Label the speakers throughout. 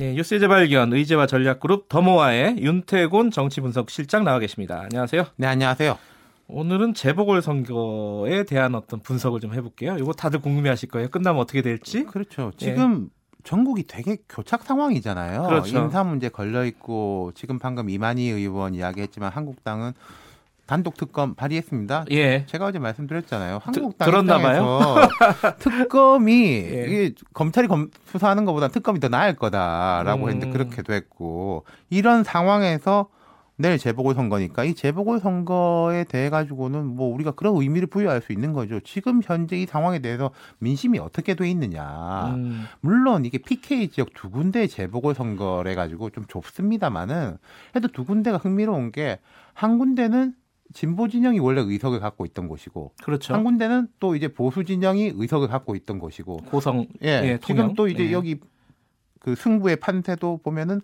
Speaker 1: 예, 뉴스의 재발견 의제와 전략그룹 더모아의 윤태곤 정치분석실장 나와 계십니다. 안녕하세요.
Speaker 2: 네, 안녕하세요.
Speaker 1: 오늘은 재보궐 선거에 대한 어떤 분석을 좀 해볼게요. 이거 다들 궁금해하실 거예요. 끝나면 어떻게 될지.
Speaker 2: 그렇죠. 지금 예. 전국이 되게 교착 상황이잖아요.
Speaker 1: 그렇죠.
Speaker 2: 인사 문제 걸려 있고 지금 방금 이만희 의원 이야기했지만 한국당은 단독 특검 발의했습니다.
Speaker 1: 예.
Speaker 2: 제가 어제 말씀드렸잖아요. 한국당
Speaker 1: 들었나 봐요.
Speaker 2: 특검이
Speaker 1: 예.
Speaker 2: 이게 검찰이 검, 수사하는 것보다 특검이 더 나을 거다라고
Speaker 1: 음.
Speaker 2: 했는데 그렇게도 했고 이런 상황에서 내일 재보궐 선거니까 이 재보궐 선거에 대해 가지고는 뭐 우리가 그런 의미를 부여할 수 있는 거죠. 지금 현재 이 상황에 대해서 민심이 어떻게 돼 있느냐.
Speaker 1: 음.
Speaker 2: 물론 이게 PK 지역 두 군데 재보궐 선거래 가지고 좀 좁습니다만은 해도 두 군데가 흥미로운 게 한 군데는 진보 진영이 원래 의석을 갖고 있던 곳이고
Speaker 1: 그렇죠.
Speaker 2: 한 군데는 또 이제 보수 진영이 의석을 갖고 있던 곳이고
Speaker 1: 고성
Speaker 2: 예,
Speaker 1: 예,
Speaker 2: 지금. 또 이제
Speaker 1: 예.
Speaker 2: 여기 그 승부의 판세도 보면은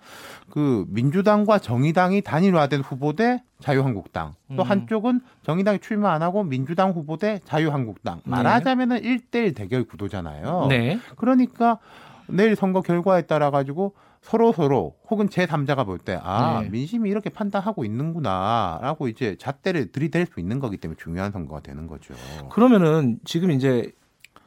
Speaker 2: 그 민주당과 정의당이 단일화된 후보 대 자유한국당 또
Speaker 1: 음.
Speaker 2: 한쪽은 정의당이 출마 안 하고 민주당 후보 대 자유한국당
Speaker 1: 네.
Speaker 2: 말하자면은 일대일 대결 구도잖아요.
Speaker 1: 네.
Speaker 2: 그러니까 내일 선거 결과에 따라 가지고 서로 서로 혹은 제 3자가 볼 때아
Speaker 1: 네.
Speaker 2: 민심이 이렇게 판단하고 있는구나라고 이제 잣대를 들이댈 수 있는 거기 때문에 중요한 선거가 되는 거죠.
Speaker 1: 그러면은 지금 이제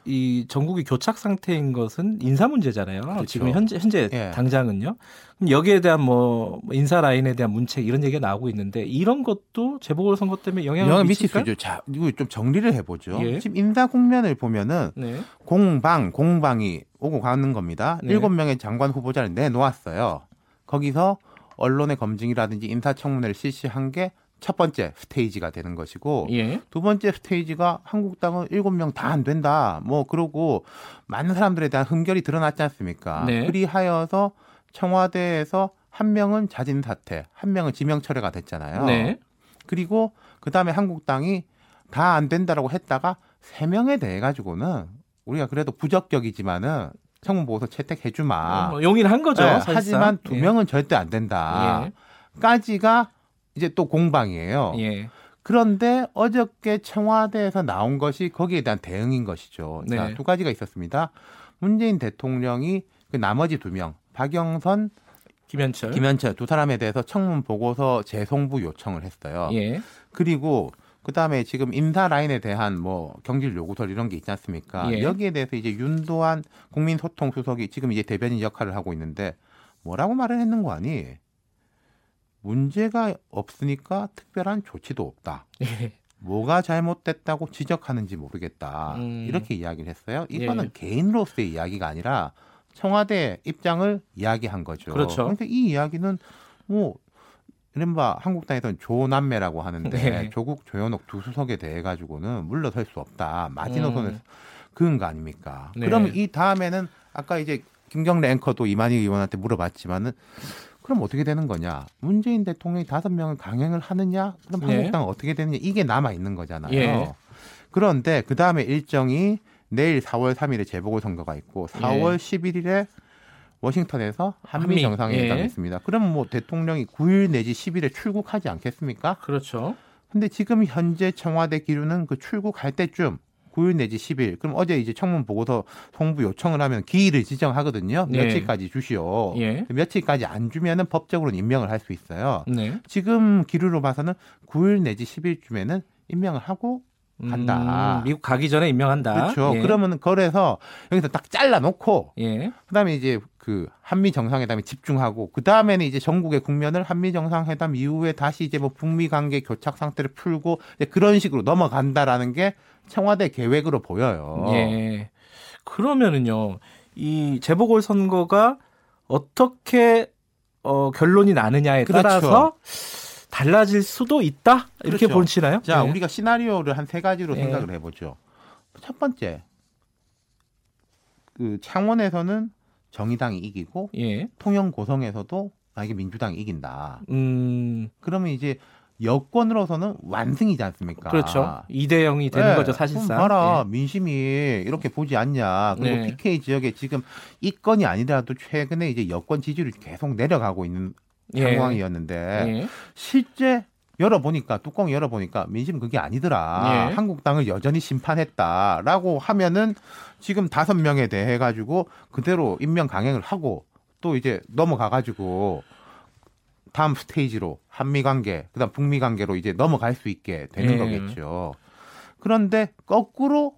Speaker 1: 이 전국이 교착 상태인 것은 인사 문제잖아요.
Speaker 2: 그렇죠.
Speaker 1: 지금 현재 현재
Speaker 2: 예.
Speaker 1: 당장은요. 그럼 여기에 대한 뭐 인사 라인에 대한 문책 이런 얘기가 나오고 있는데 이런 것도 재보궐 선거 때문에 영향을
Speaker 2: 영향 미칠 수? 있죠. 자, 이거 좀 정리를 해보죠.
Speaker 1: 예.
Speaker 2: 지금 인사 국면을 보면은
Speaker 1: 네.
Speaker 2: 공방, 공방이 오고 가는 겁니다.
Speaker 1: 네.
Speaker 2: 일곱 명의 장관 후보자를 내놓았어요. 거기서 언론의 검증이라든지 인사청문회를 실시한 게 첫 번째 스테이지가 되는 것이고
Speaker 1: 예.
Speaker 2: 두 번째 스테이지가 한국당은 일곱 명 다 안 된다. 뭐 그러고 많은 사람들에 대한 흠결이 드러났지 않습니까?
Speaker 1: 네.
Speaker 2: 그리하여서 청와대에서 한 명은 자진 사퇴, 한 명은 지명 철회가 됐잖아요.
Speaker 1: 네.
Speaker 2: 그리고 그 다음에 한국당이 다 안 된다라고 했다가 세 명에 대해 가지고는 우리가 그래도 부적격이지만은 청문 보고서 채택해 주마.
Speaker 1: 뭐 용인한 거죠.
Speaker 2: 네. 하지만 두
Speaker 1: 예.
Speaker 2: 명은 절대 안 된다.
Speaker 1: 예.
Speaker 2: 까지가 이제 또 공방이에요.
Speaker 1: 예.
Speaker 2: 그런데 어저께 청와대에서 나온 것이 거기에 대한 대응인 것이죠.
Speaker 1: 네.
Speaker 2: 자, 두 가지가 있었습니다. 문재인 대통령이 그 나머지 두 명, 박영선,
Speaker 1: 김현철.
Speaker 2: 김현철 두 사람에 대해서 청문 보고서 재송부 요청을 했어요.
Speaker 1: 예.
Speaker 2: 그리고 그 다음에 지금 인사 라인에 대한 뭐 경질 요구설 이런 게 있지 않습니까?
Speaker 1: 예.
Speaker 2: 여기에 대해서 이제 윤도한 국민소통 수석이 지금 이제 대변인 역할을 하고 있는데 뭐라고 말을 했는 거 아니? 문제가 없으니까 특별한 조치도 없다.
Speaker 1: 예.
Speaker 2: 뭐가 잘못됐다고 지적하는지 모르겠다.
Speaker 1: 음.
Speaker 2: 이렇게 이야기를 했어요. 이거는
Speaker 1: 예.
Speaker 2: 개인으로서의 이야기가 아니라 청와대 입장을 이야기한 거죠.
Speaker 1: 그렇죠.
Speaker 2: 그러니까 이 이야기는 뭐 이른바 한국당에서는 조남매라고 하는데
Speaker 1: 네.
Speaker 2: 조국 조현옥 두 수석에 대해 가지고는 물러설 수 없다. 마지노선을
Speaker 1: 음.
Speaker 2: 그은 거 아닙니까?
Speaker 1: 네.
Speaker 2: 그러면 이 다음에는 아까 이제 김경래 앵커도 이만희 의원한테 물어봤지만은 그럼 어떻게 되는 거냐? 문재인 대통령이 다섯 명을 강행을 하느냐? 그럼
Speaker 1: 네.
Speaker 2: 한국당은 어떻게 되느냐? 이게 남아 있는 거잖아요.
Speaker 1: 예.
Speaker 2: 그런데 그 다음에 일정이 내일 4월 3일에 재보궐 선거가 있고 4월 11일에 워싱턴에서 한미,
Speaker 1: 한미,
Speaker 2: 정상회담이
Speaker 1: 예.
Speaker 2: 있습니다. 그럼 뭐 대통령이 9일 내지 10일에 출국하지 않겠습니까?
Speaker 1: 그렇죠.
Speaker 2: 근데 지금 현재 청와대 기류는 그 출국할 때쯤 9일 내지 10일. 그럼 어제 이제 청문 보고서 송부 요청을 하면 기일을 지정하거든요.
Speaker 1: 네.
Speaker 2: 며칠까지 주시오.
Speaker 1: 예.
Speaker 2: 며칠까지 안 주면은 법적으로 는 임명을 할 수 있어요.
Speaker 1: 네.
Speaker 2: 지금 기류로 봐서는 9일 내지 10일쯤에는 임명을 하고 간다.
Speaker 1: 음, 미국 가기 전에 임명한다.
Speaker 2: 그렇죠.
Speaker 1: 예.
Speaker 2: 그러면 그래서 여기서 딱 잘라 놓고
Speaker 1: 예.
Speaker 2: 그다음에 이제 그 한미 정상회담에 집중하고 그 다음에는 이제 전국의 국면을 한미 정상회담 이후에 다시 이제 뭐 북미 관계 교착 상태를 풀고 그런 식으로 넘어간다라는 게 청와대 계획으로 보여요.
Speaker 1: 예. 그러면은요, 이 재보궐 선거가 어떻게 어, 결론이 나느냐에
Speaker 2: 그렇죠.
Speaker 1: 따라서 달라질 수도 있다 이렇게
Speaker 2: 그렇죠.
Speaker 1: 보시나요?
Speaker 2: 자,
Speaker 1: 예.
Speaker 2: 우리가 시나리오를 한 세 가지로
Speaker 1: 예.
Speaker 2: 생각을 해보죠. 첫 번째, 그 창원에서는 정의당이 이기고
Speaker 1: 예.
Speaker 2: 통영 고성에서도 만약에 민주당이 이긴다.
Speaker 1: 음,
Speaker 2: 그러면 이제 여권으로서는 완승이지 않습니까?
Speaker 1: 그렇죠. 2대 0이 되는
Speaker 2: 네,
Speaker 1: 거죠, 사실상.
Speaker 2: 봐라
Speaker 1: 예.
Speaker 2: 민심이 이렇게 보지 않냐. 그리고
Speaker 1: 네.
Speaker 2: PK 지역에 지금 이건이 아니더라도 최근에 이제 여권 지지율이 계속 내려가고 있는
Speaker 1: 예.
Speaker 2: 상황이었는데
Speaker 1: 예.
Speaker 2: 실제 열어보니까 뚜껑 열어보니까 민심 그게 아니더라.
Speaker 1: 예.
Speaker 2: 한국당을 여전히 심판했다라고 하면은 지금 다섯 명에 대해 가지고 그대로 임명 강행을 하고 또 이제 넘어가 가지고 다음 스테이지로 한미 관계, 그다음 북미 관계로 이제 넘어갈 수 있게 되는
Speaker 1: 예.
Speaker 2: 거겠죠. 그런데 거꾸로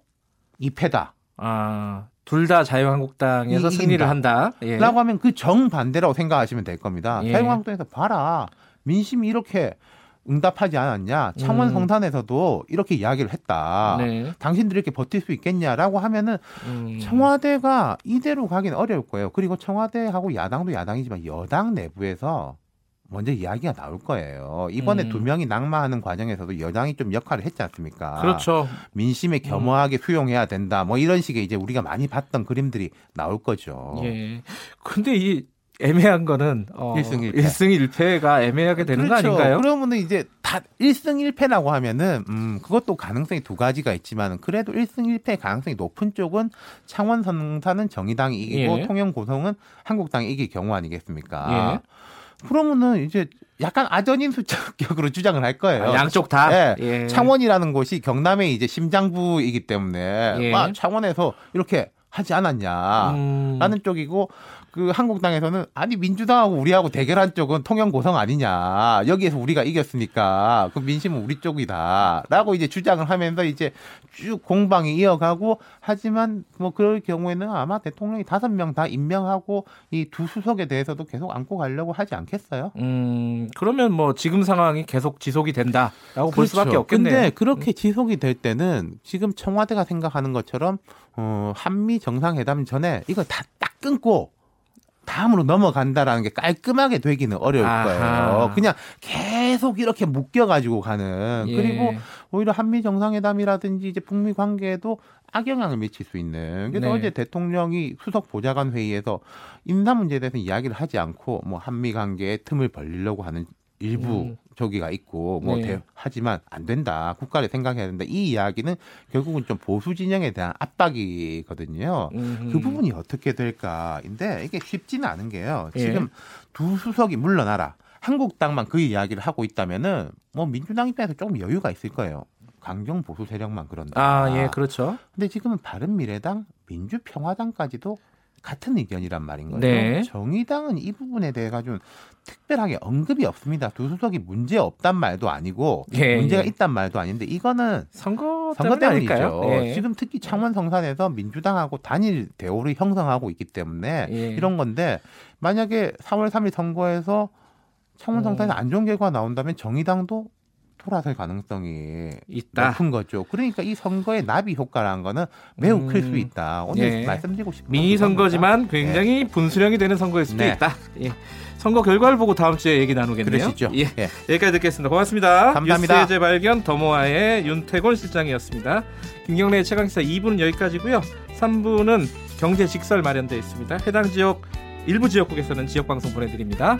Speaker 2: 이패다.
Speaker 1: 아, 둘 다 자유한국당에서
Speaker 2: 이-
Speaker 1: 승리를. 한다. 예.
Speaker 2: 라고 하면 그 정반대라고 생각하시면 될 겁니다.
Speaker 1: 예.
Speaker 2: 자유한국당에서 봐라. 민심이 이렇게 응답하지 않았냐. 창원
Speaker 1: 음.
Speaker 2: 성산에서도 이렇게 이야기를 했다.
Speaker 1: 네.
Speaker 2: 당신들이 이렇게 버틸 수 있겠냐라고 하면은
Speaker 1: 음.
Speaker 2: 청와대가 이대로 가기는 어려울 거예요. 그리고 청와대하고 야당도 야당이지만 여당 내부에서 먼저 이야기가 나올 거예요. 이번에
Speaker 1: 음.
Speaker 2: 두 명이 낙마하는 과정에서도 여당이 좀 역할을 했지 않습니까?
Speaker 1: 그렇죠.
Speaker 2: 민심에 겸허하게 수용해야 된다. 뭐 이런 식의 이제 우리가 많이 봤던 그림들이 나올 거죠.
Speaker 1: 예. 근데 이 애매한 거는 어,
Speaker 2: 일승일패.
Speaker 1: 1승 1패가 애매하게 되는 거 아닌가요?
Speaker 2: 그렇죠. 그러면은 이제 다 1승 1패라고 하면은 음 그것도 가능성이 두 가지가 있지만 그래도 1승 1패 가능성이 높은 쪽은 창원 성산은 정의당이 이기고
Speaker 1: 예.
Speaker 2: 통영 고성은 한국당이 이길 경우 아니겠습니까?
Speaker 1: 예.
Speaker 2: 그러면은 이제 약간 아전인 수적격으로 주장을 할 거예요.
Speaker 1: 아, 양쪽 다.
Speaker 2: 예.
Speaker 1: 예.
Speaker 2: 창원이라는 곳이 경남의 이제 심장부이기 때문에
Speaker 1: 예.
Speaker 2: 아, 창원에서 이렇게 하지 않았냐.
Speaker 1: 음.
Speaker 2: 라는 쪽이고 그 한국당에서는 아니 민주당하고 우리하고 대결한 쪽은 통영 고성 아니냐 여기에서 우리가 이겼으니까 그 민심은 우리 쪽이다라고 이제 주장을 하면서 이제 쭉 공방이 이어가고 하지만 뭐 그럴 경우에는 아마 대통령이 다섯 명 다 임명하고 이 두 수석에 대해서도 계속 안고 가려고 하지 않겠어요?
Speaker 1: 음, 그러면 뭐 지금 상황이 계속 지속이 된다라고 볼
Speaker 2: 그렇죠.
Speaker 1: 수밖에 없겠네요.
Speaker 2: 근데 그렇게 지속이 될 때는 지금 청와대가 생각하는 것처럼 어, 한미 정상회담 전에 이거 다딱 끊고 다음으로 넘어간다라는 게 깔끔하게 되기는 어려울. 거예요. 그냥 계속 이렇게 묶여가지고 가는
Speaker 1: 예.
Speaker 2: 그리고 오히려 한미 정상회담이라든지 이제 북미 관계에도 악영향을 미칠 수 있는. 그래서
Speaker 1: 네.
Speaker 2: 어제 대통령이 수석 보좌관 회의에서 인사 문제에 대해서 이야기를 하지 않고 뭐 한미 관계에 tum을 벌리려고 하는 일부
Speaker 1: 음.
Speaker 2: 저기가 있고 뭐
Speaker 1: 네.
Speaker 2: 대- 하지만 안 된다. 국가를 생각해야 된다. 이 이야기는 결국은 좀 보수 진영에 대한 압박이거든요.
Speaker 1: 음.
Speaker 2: 그 부분이 어떻게 될까인데 이게 쉽지는 않은 게요.
Speaker 1: 예.
Speaker 2: 지금 두 수석이 물러나라. 한국당만 그 이야기를 하고 있다면은 뭐 민주당 입장에서 조금 여유가 있을 거예요. 강경 보수 세력만 그런다.
Speaker 1: 아, 예, 그렇죠.
Speaker 2: 근데 지금은 바른 미래당, 민주평화당까지도 같은 의견이란 말인 거죠.
Speaker 1: 네.
Speaker 2: 정의당은 이 부분에 대해 가지고 특별하게 언급이 없습니다. 두 수석이 문제 없단 말도 아니고
Speaker 1: 예,
Speaker 2: 문제가
Speaker 1: 예.
Speaker 2: 있단 말도 아닌데 이거는
Speaker 1: 선거,
Speaker 2: 선거
Speaker 1: 때문
Speaker 2: 때문이죠.
Speaker 1: 예.
Speaker 2: 지금 특히 창원 성산에서 민주당하고 단일 대오를 형성하고 있기 때문에
Speaker 1: 예.
Speaker 2: 이런 건데 만약에 4월 3일 선거에서 창원
Speaker 1: 음.
Speaker 2: 성산에서 안 좋은 결과가 나온다면 정의당도 돌아설 가능성이
Speaker 1: 있다.
Speaker 2: 높은 거죠. 그러니까 이 선거의 나비 효과라는 거는 매우
Speaker 1: 음.
Speaker 2: 클수 있다. 오늘
Speaker 1: 예.
Speaker 2: 말씀드리고 싶은
Speaker 1: 미니. 선거지만 굉장히 분수령이 되는 선거일 수도
Speaker 2: 네.
Speaker 1: 있다. 예. 선거 결과를 보고 다음 주에 얘기 나누겠네요.
Speaker 2: 그러시죠.
Speaker 1: 예.
Speaker 2: 예.
Speaker 1: 여기까지 듣겠습니다. 고맙습니다.
Speaker 2: 감사합니다.
Speaker 1: 뉴스의 재발견 더모아의 윤태곤 실장이었습니다. 김경래의 최강시사 2부는 여기까지고요. 3부는 경제 직설 마련되어 있습니다. 해당 지역 일부 지역국에서는 지역 방송 보내드립니다.